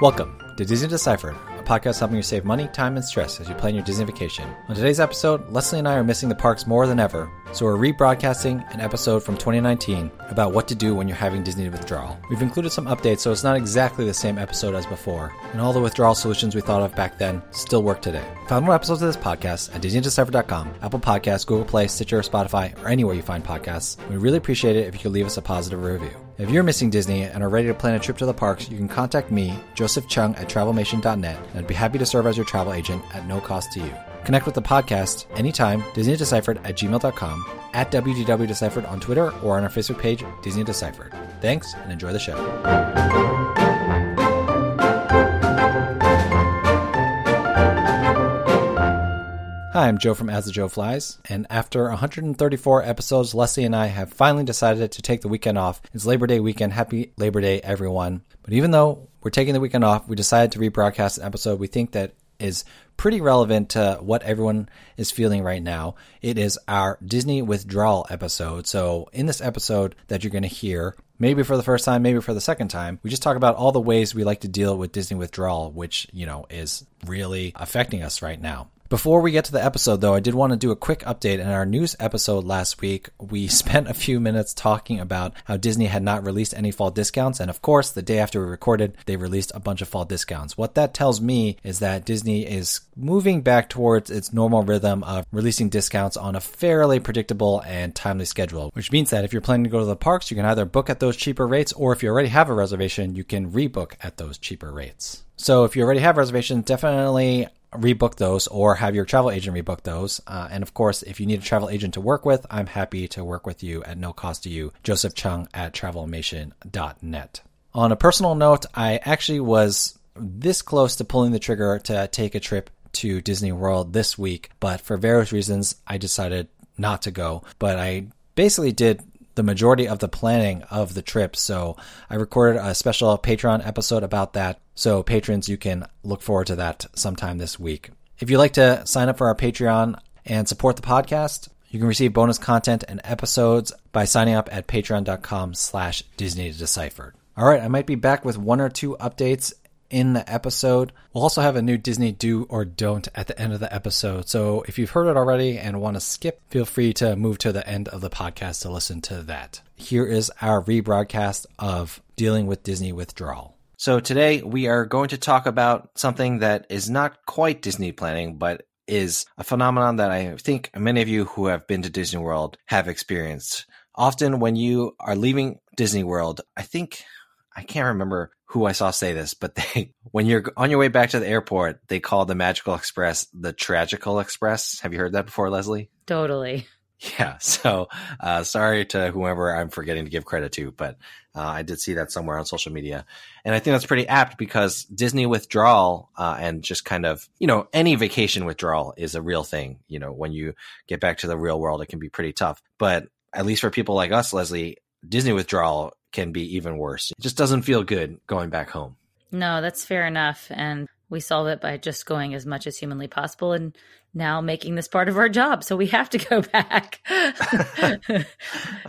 Welcome to Disney Deciphered, a podcast helping you save money, time, and stress as you plan your Disney vacation. On today's episode, Leslie and I are missing the parks more than ever, so we're rebroadcasting an episode from 2019 about what to do when you're having Disney withdrawal. We've included some updates, so it's not exactly the same episode as before, and all the withdrawal solutions we thought of back then still work today. Find more episodes of this podcast at DisneyDeciphered.com, Apple Podcasts, Google Play, Stitcher, Spotify, or anywhere you find podcasts. We really appreciate it if you could leave us a positive review. If you're missing Disney and are ready to plan a trip to the parks, you can contact me, Joseph Cheung at TravelMation.net, and I'd be happy to serve as your travel agent at no cost to you. Connect with the podcast anytime, Disney Deciphered at gmail.com, at WDW Deciphered on Twitter, or on our Facebook page, Disney Deciphered. Thanks, and enjoy the show. Hi, I'm Joe from As the Joe Flies, and after 134 episodes, Leslie and I have finally decided to take the weekend off. It's Labor Day weekend. Happy Labor Day, everyone. But even though we're taking the weekend off, we decided to rebroadcast an episode we think that is pretty relevant to what everyone is feeling right now. It is our Disney withdrawal episode. So, in this episode that you're going to hear, maybe for the first time, maybe for the second time, we just talk about all the ways we like to deal with Disney withdrawal, which, you know, is really affecting us right now. Before we get to the episode, though, I did want to do a quick update. In our news episode last week, we spent a few minutes talking about how Disney had not released any fall discounts. And of course, the day after we recorded, they released a bunch of fall discounts. What that tells me is that Disney is moving back towards its normal rhythm of releasing discounts on a fairly predictable and timely schedule, which means that if you're planning to go to the parks, you can either book at those cheaper rates, or if you already have a reservation, you can rebook at those cheaper rates. So if you already have reservations, definitely rebook those or have your travel agent rebook those. Uh, and of course, if you need a travel agent to work with, I'm happy to work with you at no cost to you. Joseph Cheung at travelmation.net. On a personal note, I actually was this close to pulling the trigger to take a trip to Disney World this week, but for various reasons, I decided not to go. But I basically did the majority of the planning of the trip. So I recorded a special Patreon episode about that. So patrons, you can look forward to that sometime this week. If you'd like to sign up for our Patreon and support the podcast, you can receive bonus content and episodes by signing up at patreon.com slash Disney Deciphered. All right, I might be back with one or two updates in the episode. We'll also have a new Disney do or don't at the end of the episode. So if you've heard it already and want to skip, feel free to move to the end of the podcast to listen to that. Here is our rebroadcast of dealing with Disney withdrawal. So today we are going to talk about something that is not quite Disney planning, but is a phenomenon that I think many of you who have been to Disney World have experienced. Often when you are leaving Disney World, I think I can't remember who I saw say this, but they when you're on your way back to the airport, they call the Magical Express the Tragical Express. Have you heard that before, Leslie? Totally. Yeah. So uh, sorry to whoever I'm forgetting to give credit to, but uh, I did see that somewhere on social media, and I think that's pretty apt because Disney withdrawal uh, and just kind of you know any vacation withdrawal is a real thing. You know, when you get back to the real world, it can be pretty tough. But at least for people like us, Leslie, Disney withdrawal can be even worse. It just doesn't feel good going back home. No, that's fair enough. And we solve it by just going as much as humanly possible and now making this part of our job. So we have to go back. you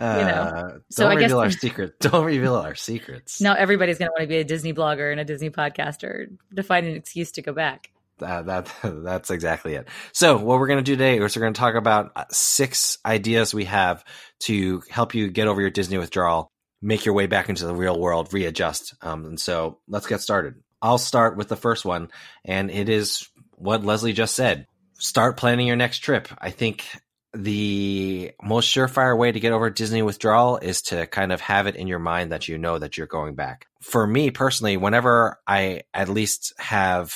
know. Uh, don't so I reveal guess, our secret. Don't reveal our secrets. Now everybody's going to want to be a Disney blogger and a Disney podcaster to find an excuse to go back. Uh, that that's exactly it. So what we're going to do today is we're going to talk about uh, six ideas we have to help you get over your Disney withdrawal make your way back into the real world, readjust. Um, and so let's get started. I'll start with the first one, and it is what Leslie just said. Start planning your next trip. I think the most surefire way to get over Disney withdrawal is to kind of have it in your mind that you know that you're going back. For me personally, whenever I at least have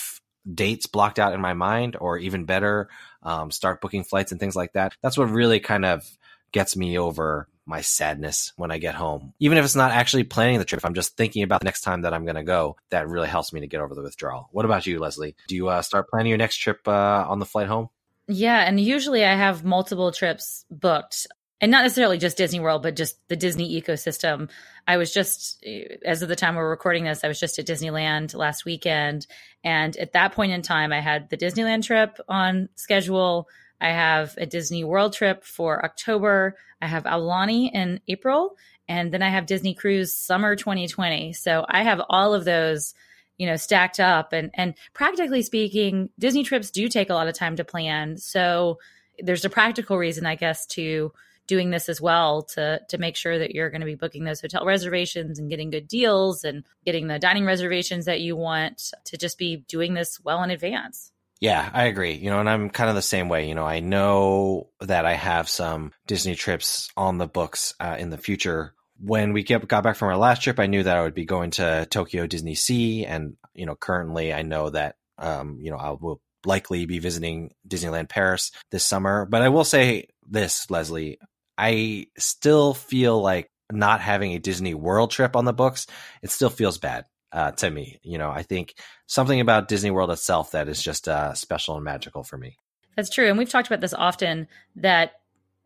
dates blocked out in my mind, or even better, um, start booking flights and things like that, that's what really kind of gets me over my sadness when I get home. Even if it's not actually planning the trip, if I'm just thinking about the next time that I'm going to go, that really helps me to get over the withdrawal. What about you, Leslie? Do you uh, start planning your next trip uh, on the flight home? Yeah, and usually I have multiple trips booked. And not necessarily just Disney World, but just the Disney ecosystem. I was just, as of the time we're recording this, I was just at Disneyland last weekend. And at that point in time, I had the Disneyland trip on schedule. I have a Disney World trip for October. I have Aulani in April. And then I have Disney Cruise Summer 2020. So I have all of those you know, stacked up. And and practically speaking, Disney trips do take a lot of time to plan. So there's a practical reason, I guess, to doing this as well to to make sure that you're going to be booking those hotel reservations and getting good deals and getting the dining reservations that you want to just be doing this well in advance. Yeah, I agree. You know, and I'm kind of the same way. You know, I know that I have some Disney trips on the books uh, in the future. When we get, got back from our last trip, I knew that I would be going to Tokyo Disney Sea, and you know, currently I know that um, you know I will likely be visiting Disneyland Paris this summer. But I will say this, Leslie, I still feel like not having a Disney World trip on the books. It still feels bad uh, to me. You know, I think something about Disney World itself that is just uh, special and magical for me. That's true, and we've talked about this often. That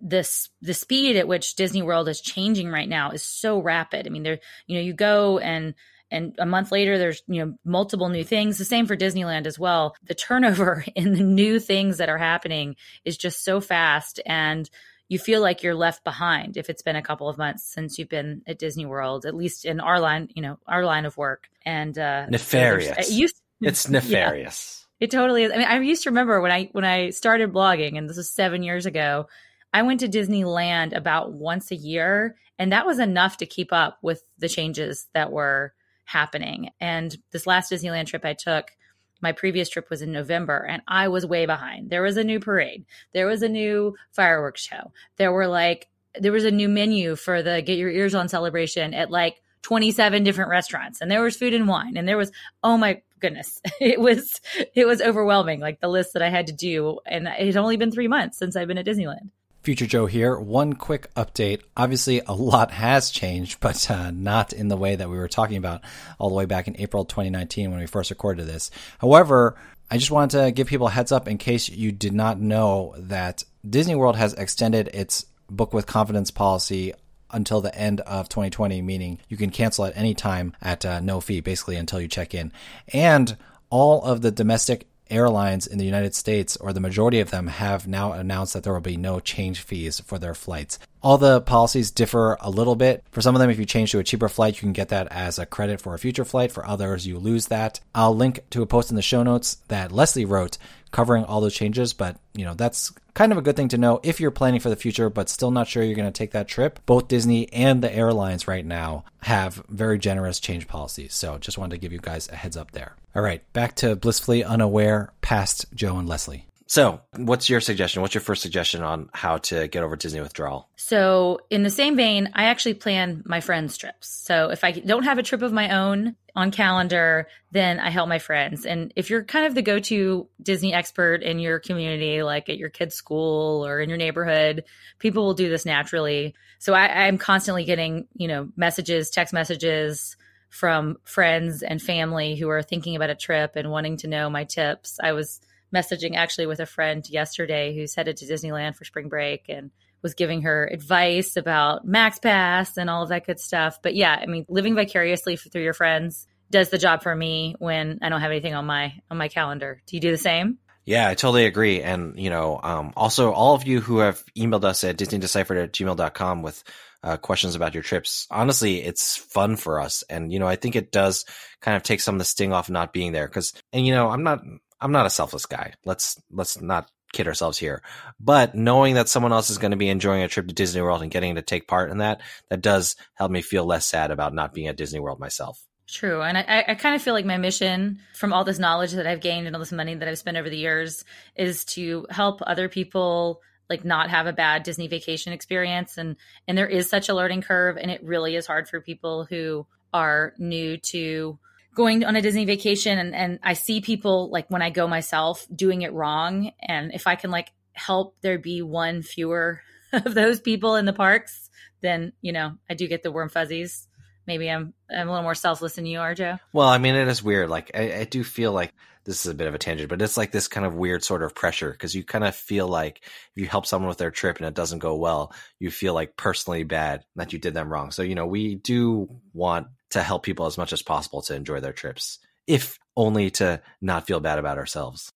this the speed at which Disney World is changing right now is so rapid. I mean, there you know you go and and a month later there's you know multiple new things the same for disneyland as well the turnover in the new things that are happening is just so fast and you feel like you're left behind if it's been a couple of months since you've been at Disney World, at least in our line, you know, our line of work. And uh, nefarious. So used, it's nefarious. Yeah, it totally is. I mean, I used to remember when I when I started blogging, and this was seven years ago. I went to Disneyland about once a year, and that was enough to keep up with the changes that were happening. And this last Disneyland trip I took, my previous trip was in November and I was way behind. There was a new parade. There was a new fireworks show. There were like there was a new menu for the Get Your Ears On celebration at like 27 different restaurants and there was food and wine and there was oh my goodness. It was it was overwhelming like the list that I had to do and it had only been 3 months since I've been at Disneyland. Future Joe here. One quick update. Obviously, a lot has changed, but uh, not in the way that we were talking about all the way back in April 2019 when we first recorded this. However, I just wanted to give people a heads up in case you did not know that Disney World has extended its book with confidence policy until the end of 2020, meaning you can cancel at any time at uh, no fee, basically until you check in. And all of the domestic airlines in the United States, or the majority of them, have now announced that there will be no change fees for their flights. All the policies differ a little bit. For some of them, if you change to a cheaper flight, you can get that as a credit for a future flight. For others, you lose that. I'll link to a post in the show notes that Leslie wrote covering all those changes, but you know, that's kind of a good thing to know if you're planning for the future but still not sure you're going to take that trip. Both Disney and the airlines right now have very generous change policies. So just wanted to give you guys a heads up there. All right, back to blissfully unaware past Joe and Leslie. So, what's your suggestion? What's your first suggestion on how to get over Disney withdrawal? So, in the same vein, I actually plan my friends' trips. So, if I don't have a trip of my own on calendar, then I help my friends. And if you're kind of the go to Disney expert in your community, like at your kid's school or in your neighborhood, people will do this naturally. So, I, I'm constantly getting, you know, messages, text messages from friends and family who are thinking about a trip and wanting to know my tips. I was messaging actually with a friend yesterday who's headed to Disneyland for spring break and was giving her advice about Max Pass and all of that good stuff. But yeah, I mean, living vicariously through your friends does the job for me when I don't have anything on my on my calendar. Do you do the same? Yeah, I totally agree. And, you know, um, also all of you who have emailed us at disneydeciphered at gmail.com with uh, questions about your trips, honestly, it's fun for us. And, you know, I think it does kind of take some of the sting off not being there. Cause, and, you know, I'm not, I'm not a selfless guy. Let's let's not kid ourselves here. But knowing that someone else is going to be enjoying a trip to Disney World and getting to take part in that, that does help me feel less sad about not being at Disney World myself. True. And I, I kind of feel like my mission from all this knowledge that I've gained and all this money that I've spent over the years is to help other people like not have a bad Disney vacation experience. And and there is such a learning curve and it really is hard for people who are new to going on a Disney vacation and, and I see people like when I go myself doing it wrong. And if I can like help there be one fewer of those people in the parks, then, you know, I do get the warm fuzzies. Maybe I'm I'm a little more selfless than you are, Joe. Well, I mean, it is weird. Like I, I do feel like this is a bit of a tangent, but it's like this kind of weird sort of pressure because you kind of feel like if you help someone with their trip and it doesn't go well, you feel like personally bad that you did them wrong. So, you know, we do want to help people as much as possible to enjoy their trips, if only to not feel bad about ourselves.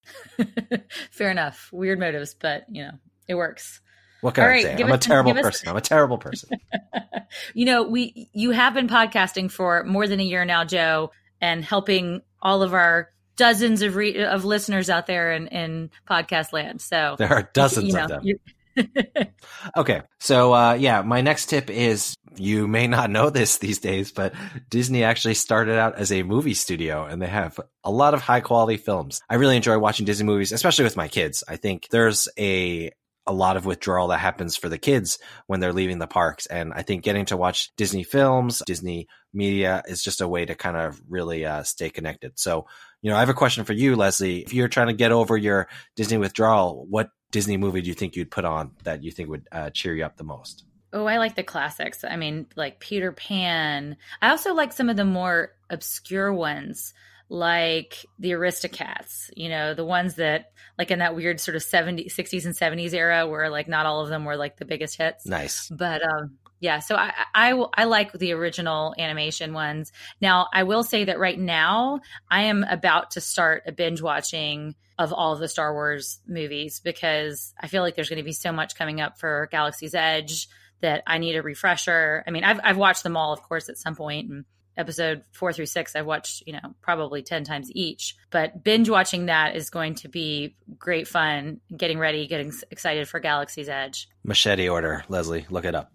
Fair enough. Weird motives, but you know, it works. What can All I right, say? I'm a terrible person. I'm a terrible person. you know, we you have been podcasting for more than a year now, Joe, and helping all of our dozens of re- of listeners out there in, in podcast land. So there are dozens you know, of them. okay. So, uh, yeah, my next tip is you may not know this these days, but Disney actually started out as a movie studio and they have a lot of high quality films. I really enjoy watching Disney movies, especially with my kids. I think there's a a lot of withdrawal that happens for the kids when they're leaving the parks. And I think getting to watch Disney films, Disney media is just a way to kind of really uh, stay connected. So, you know, I have a question for you, Leslie. If you're trying to get over your Disney withdrawal, what Disney movie do you think you'd put on that you think would uh, cheer you up the most? Oh, I like the classics. I mean, like Peter Pan. I also like some of the more obscure ones, like the Aristocats, you know, the ones that, like in that weird sort of 70s, 60s and 70s era where like not all of them were like the biggest hits. Nice. But um, yeah, so I, I, I like the original animation ones. Now, I will say that right now I am about to start a binge watching of all of the Star Wars movies because I feel like there's going to be so much coming up for Galaxy's Edge that I need a refresher. I mean, I've I've watched them all, of course, at some point, and episode four through six I've watched, you know, probably ten times each. But binge watching that is going to be great fun. Getting ready, getting excited for Galaxy's Edge. Machete order, Leslie, look it up.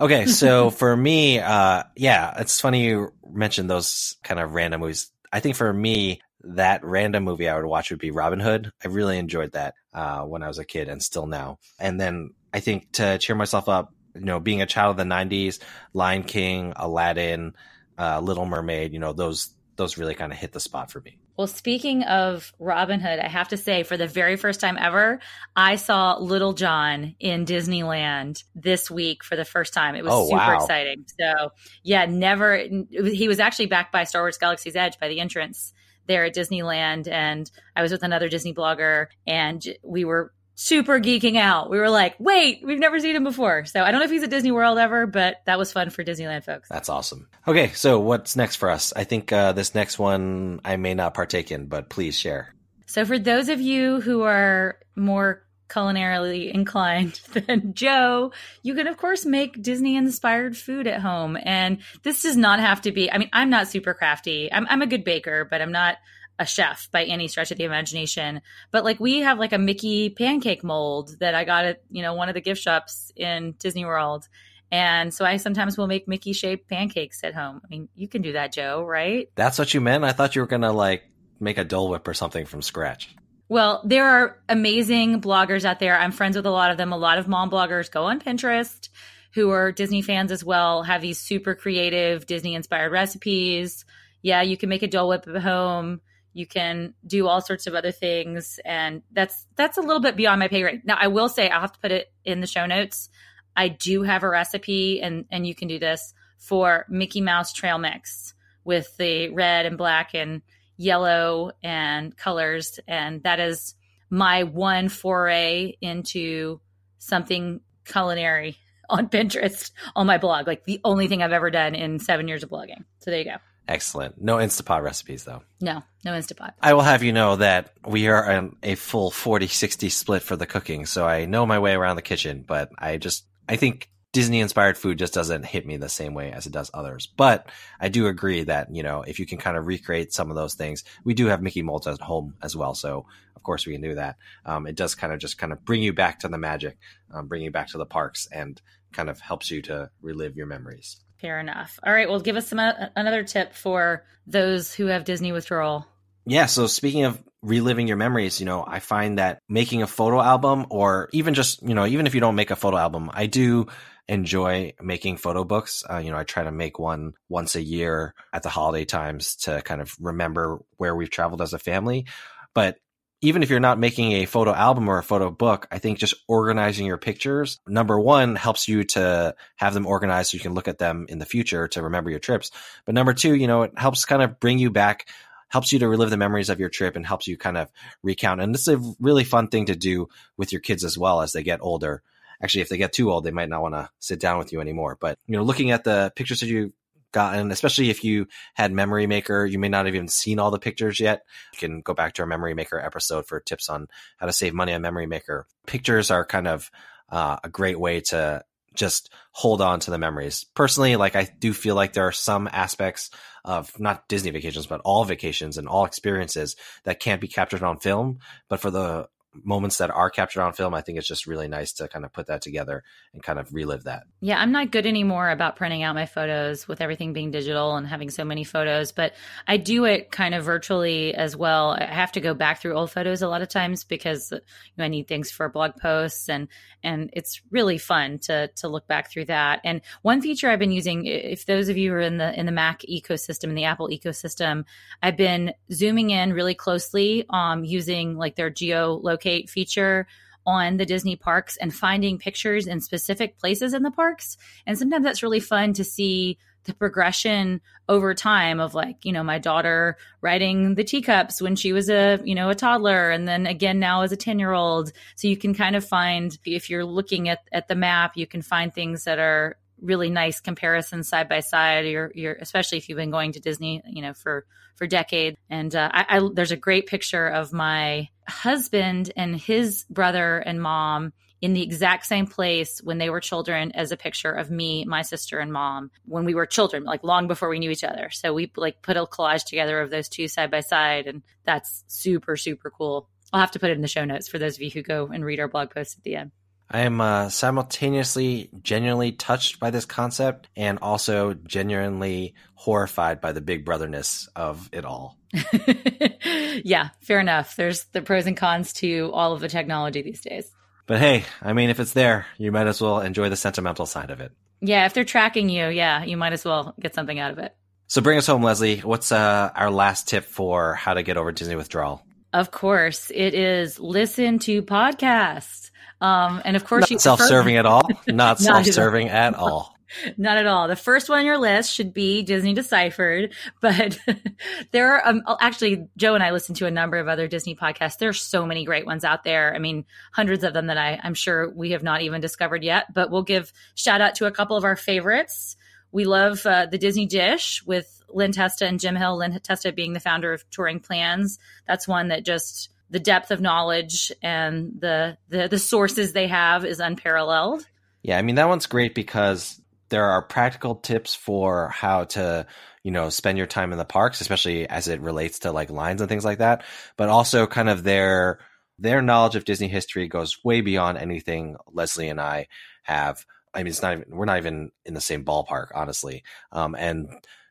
Okay, so for me, uh, yeah, it's funny you mentioned those kind of random movies. I think for me, that random movie I would watch would be Robin Hood. I really enjoyed that uh, when I was a kid and still now. And then I think to cheer myself up, you know, being a child of the '90s, Lion King, Aladdin, uh, Little Mermaid, you know, those those really kind of hit the spot for me. Well, speaking of Robin Hood, I have to say, for the very first time ever, I saw Little John in Disneyland this week for the first time. It was oh, super wow. exciting. So, yeah, never. He was actually backed by Star Wars Galaxy's Edge by the entrance there at Disneyland and I was with another Disney blogger and we were super geeking out. We were like, wait, we've never seen him before. So I don't know if he's at Disney World ever, but that was fun for Disneyland folks. That's awesome. Okay, so what's next for us? I think uh, this next one I may not partake in, but please share. So for those of you who are more culinarily inclined than Joe, you can of course make Disney inspired food at home. And this does not have to be, I mean, I'm not super crafty. I'm, I'm a good baker, but I'm not a chef by any stretch of the imagination. But like we have like a Mickey pancake mold that I got at, you know, one of the gift shops in Disney World. And so I sometimes will make Mickey shaped pancakes at home. I mean, you can do that, Joe, right? That's what you meant? I thought you were going to like make a Dole Whip or something from scratch. Well, there are amazing bloggers out there. I'm friends with a lot of them. A lot of mom bloggers go on Pinterest who are Disney fans as well, have these super creative Disney inspired recipes. Yeah, you can make a Dole Whip at home. You can do all sorts of other things. And that's that's a little bit beyond my pay grade. Now I will say I'll have to put it in the show notes. I do have a recipe and and you can do this for Mickey Mouse trail mix with the red and black and yellow and colors. And that is my one foray into something culinary on Pinterest on my blog. Like the only thing I've ever done in seven years of blogging. So there you go. Excellent. No Instapot recipes, though. No, no Instapot. I will have you know that we are on a full 40 60 split for the cooking. So I know my way around the kitchen, but I just, I think Disney inspired food just doesn't hit me the same way as it does others. But I do agree that, you know, if you can kind of recreate some of those things, we do have Mickey molds at home as well. So of course we can do that. Um, it does kind of just kind of bring you back to the magic, um, bring you back to the parks and kind of helps you to relive your memories. Fair enough. All right. Well, give us some, uh, another tip for those who have Disney withdrawal. Yeah. So speaking of reliving your memories, you know, I find that making a photo album or even just, you know, even if you don't make a photo album, I do enjoy making photo books. Uh, you know, I try to make one once a year at the holiday times to kind of remember where we've traveled as a family. But even if you're not making a photo album or a photo book, I think just organizing your pictures, number one, helps you to have them organized so you can look at them in the future to remember your trips. But number two, you know, it helps kind of bring you back, helps you to relive the memories of your trip and helps you kind of recount. And this is a really fun thing to do with your kids as well as they get older actually if they get too old they might not want to sit down with you anymore but you know looking at the pictures that you gotten especially if you had memory maker you may not have even seen all the pictures yet you can go back to our memory maker episode for tips on how to save money on memory maker pictures are kind of uh, a great way to just hold on to the memories. Personally, like I do feel like there are some aspects of not Disney vacations, but all vacations and all experiences that can't be captured on film. But for the moments that are captured on film, I think it's just really nice to kind of put that together and kind of relive that. Yeah, I'm not good anymore about printing out my photos with everything being digital and having so many photos, but I do it kind of virtually as well. I have to go back through old photos a lot of times because you know, I need things for blog posts and and it's really fun to to look back through that. And one feature I've been using if those of you are in the in the Mac ecosystem in the Apple ecosystem, I've been zooming in really closely um using like their geolocate locate feature on the Disney parks and finding pictures in specific places in the parks. And sometimes that's really fun to see the progression over time of like, you know, my daughter riding the teacups when she was a, you know, a toddler and then again now as a 10 year old. So you can kind of find, if you're looking at, at the map, you can find things that are really nice comparisons side by side. You're, you're especially if you've been going to Disney, you know, for for decades. And uh, I, I, there's a great picture of my husband and his brother and mom in the exact same place when they were children as a picture of me, my sister, and mom when we were children, like long before we knew each other. So we like put a collage together of those two side by side, and that's super super cool. I'll have to put it in the show notes for those of you who go and read our blog post at the end. I am uh, simultaneously genuinely touched by this concept and also genuinely horrified by the big brotherness of it all. yeah, fair enough. There's the pros and cons to all of the technology these days. But hey, I mean, if it's there, you might as well enjoy the sentimental side of it. Yeah, if they're tracking you, yeah, you might as well get something out of it. So bring us home, Leslie. What's uh, our last tip for how to get over Disney withdrawal? Of course, it is listen to podcasts. Um, and of course, not self-serving at all. Not, self-serving at all. Not at all. The first one on your list should be Disney Deciphered, but there are um, actually Joe and I listen to a number of other Disney podcasts. There's so many great ones out there. I mean, hundreds of them that I, I'm sure we have not even discovered yet. But we'll give shout out to a couple of our favorites. We love uh, the Disney Dish with Len Testa and Jim Hill. Len Testa being the founder of Touring Plans. That's one that just the depth of knowledge and the, the the sources they have is unparalleled. Yeah, I mean that one's great because there are practical tips for how to you know spend your time in the parks, especially as it relates to like lines and things like that. But also kind of their their knowledge of Disney history goes way beyond anything Leslie and I have. I mean, it's not even we're not even in the same ballpark, honestly. Um, and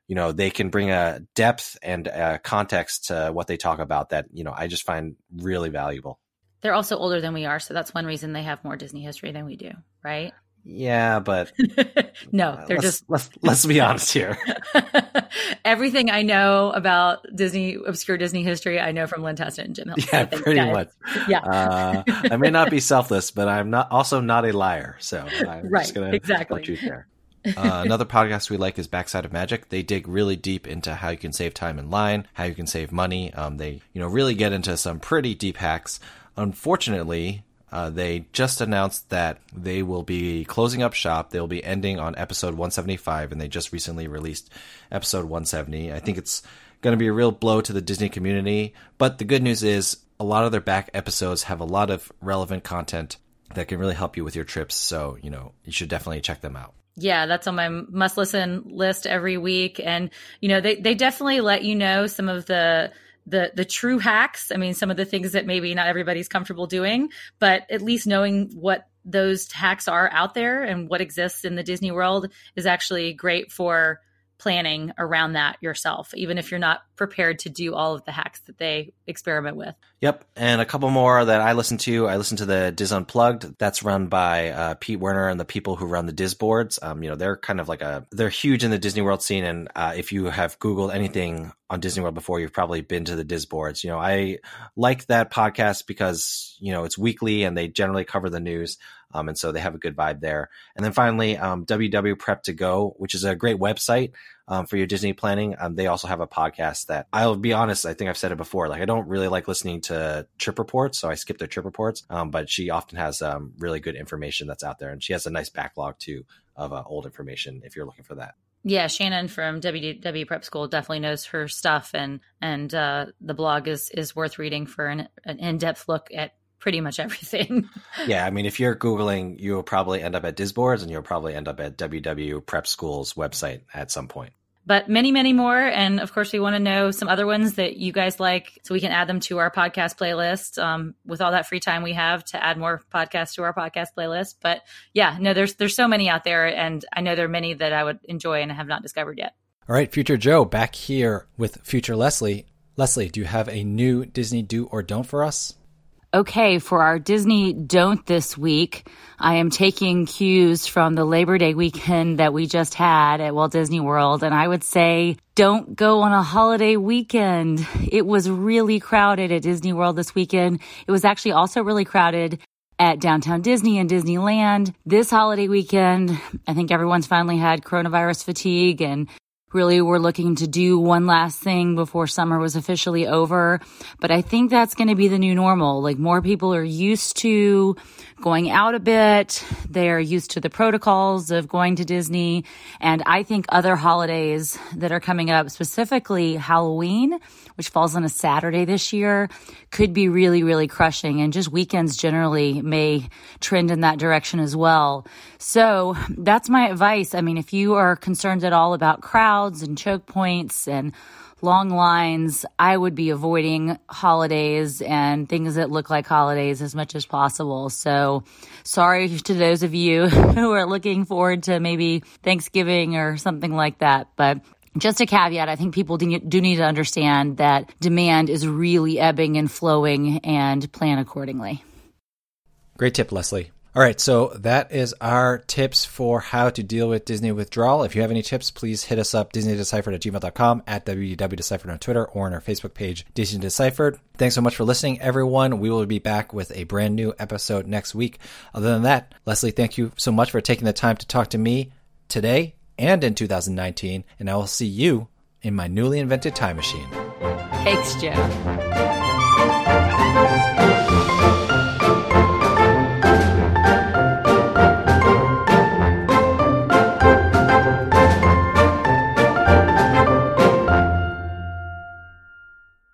you know they can bring a depth and a context to what they talk about that you know I just find really valuable. They're also older than we are, so that's one reason they have more Disney history than we do, right? Yeah, but no, they're let's, just let's let's be honest here. Everything I know about Disney obscure Disney history, I know from Len Testa and Jim Hill. Yeah, so pretty guys. much. Yeah, uh, I may not be selfless, but I'm not also not a liar. So I'm right, just gonna exactly. truth there. Uh, another podcast we like is Backside of Magic. They dig really deep into how you can save time in line, how you can save money. Um, they, you know, really get into some pretty deep hacks. Unfortunately, uh, they just announced that they will be closing up shop. They'll be ending on episode 175, and they just recently released episode 170. I think it's going to be a real blow to the Disney community. But the good news is, a lot of their back episodes have a lot of relevant content that can really help you with your trips. So, you know, you should definitely check them out. Yeah, that's on my must listen list every week. And, you know, they, they definitely let you know some of the, the, the true hacks. I mean, some of the things that maybe not everybody's comfortable doing, but at least knowing what those hacks are out there and what exists in the Disney world is actually great for planning around that yourself, even if you're not prepared to do all of the hacks that they experiment with. Yep. And a couple more that I listen to. I listen to the DIS Unplugged. That's run by uh, Pete Werner and the people who run the DIS boards. Um, you know, they're kind of like a, they're huge in the Disney World scene. And uh, if you have Googled anything on Disney World before, you've probably been to the DIS boards. You know, I like that podcast because, you know, it's weekly and they generally cover the news. Um, and so they have a good vibe there. And then finally, um, WDW Prep School, which is a great website um, for your Disney planning. Um, they also have a podcast that I'll be honest, I think I've said it before. Like I don't really like listening to trip reports, so I skip their trip reports. Um, but she often has um, really good information that's out there, and she has a nice backlog too of uh, old information if you're looking for that. Yeah, Shannon from WDW Prep School definitely knows her stuff, and and uh, the blog is is worth reading for an, an in depth look at pretty much everything. yeah, I mean, if you're Googling, you'll probably end up at Disboards and you'll probably end up at WDW Prep School's website at some point. But many, many more. And of course, we want to know some other ones that you guys like so we can add them to our podcast playlist um, with all that free time we have to add more podcasts to our podcast playlist. But yeah, no, there's there's so many out there. And I know there are many that I would enjoy and have not discovered yet. All right, Future Joe back here with Future Leslie. Leslie, do you have a new Disney do or don't for us? Okay, for our Disney don't this week, I am taking cues from the Labor Day weekend that we just had at Walt Disney World. And I would say don't go on a holiday weekend. It was really crowded at Disney World this weekend. It was actually also really crowded at Downtown Disney and Disneyland. This holiday weekend, I think everyone's finally had coronavirus fatigue and really were looking to do one last thing before summer was officially over. But I think that's going to be the new normal. Like more people are used to going out a bit. They're used to the protocols of going to Disney. And I think other holidays that are coming up, specifically Halloween, which falls on a Saturday this year, could be really, really crushing. And just weekends generally may trend in that direction as well. So that's my advice. I mean, if you are concerned at all about crowds and choke points and long lines, I would be avoiding holidays and things that look like holidays as much as possible. So sorry to those of you who are looking forward to maybe Thanksgiving or something like that. But just a caveat, I think people do need to understand that demand is really ebbing and flowing and plan accordingly. Great tip, Leslie. All right, so that is our tips for how to deal with Disney withdrawal. If you have any tips, please hit us up, disneydeciphered at gmail.com, at WDW Deciphered on Twitter, or on our Facebook page, Disney Deciphered. Thanks so much for listening, everyone. We will be back with a brand new episode next week. Other than that, Leslie, thank you so much for taking the time to talk to me today and in 2019, and I will see you in my newly invented time machine. Thanks, Joe.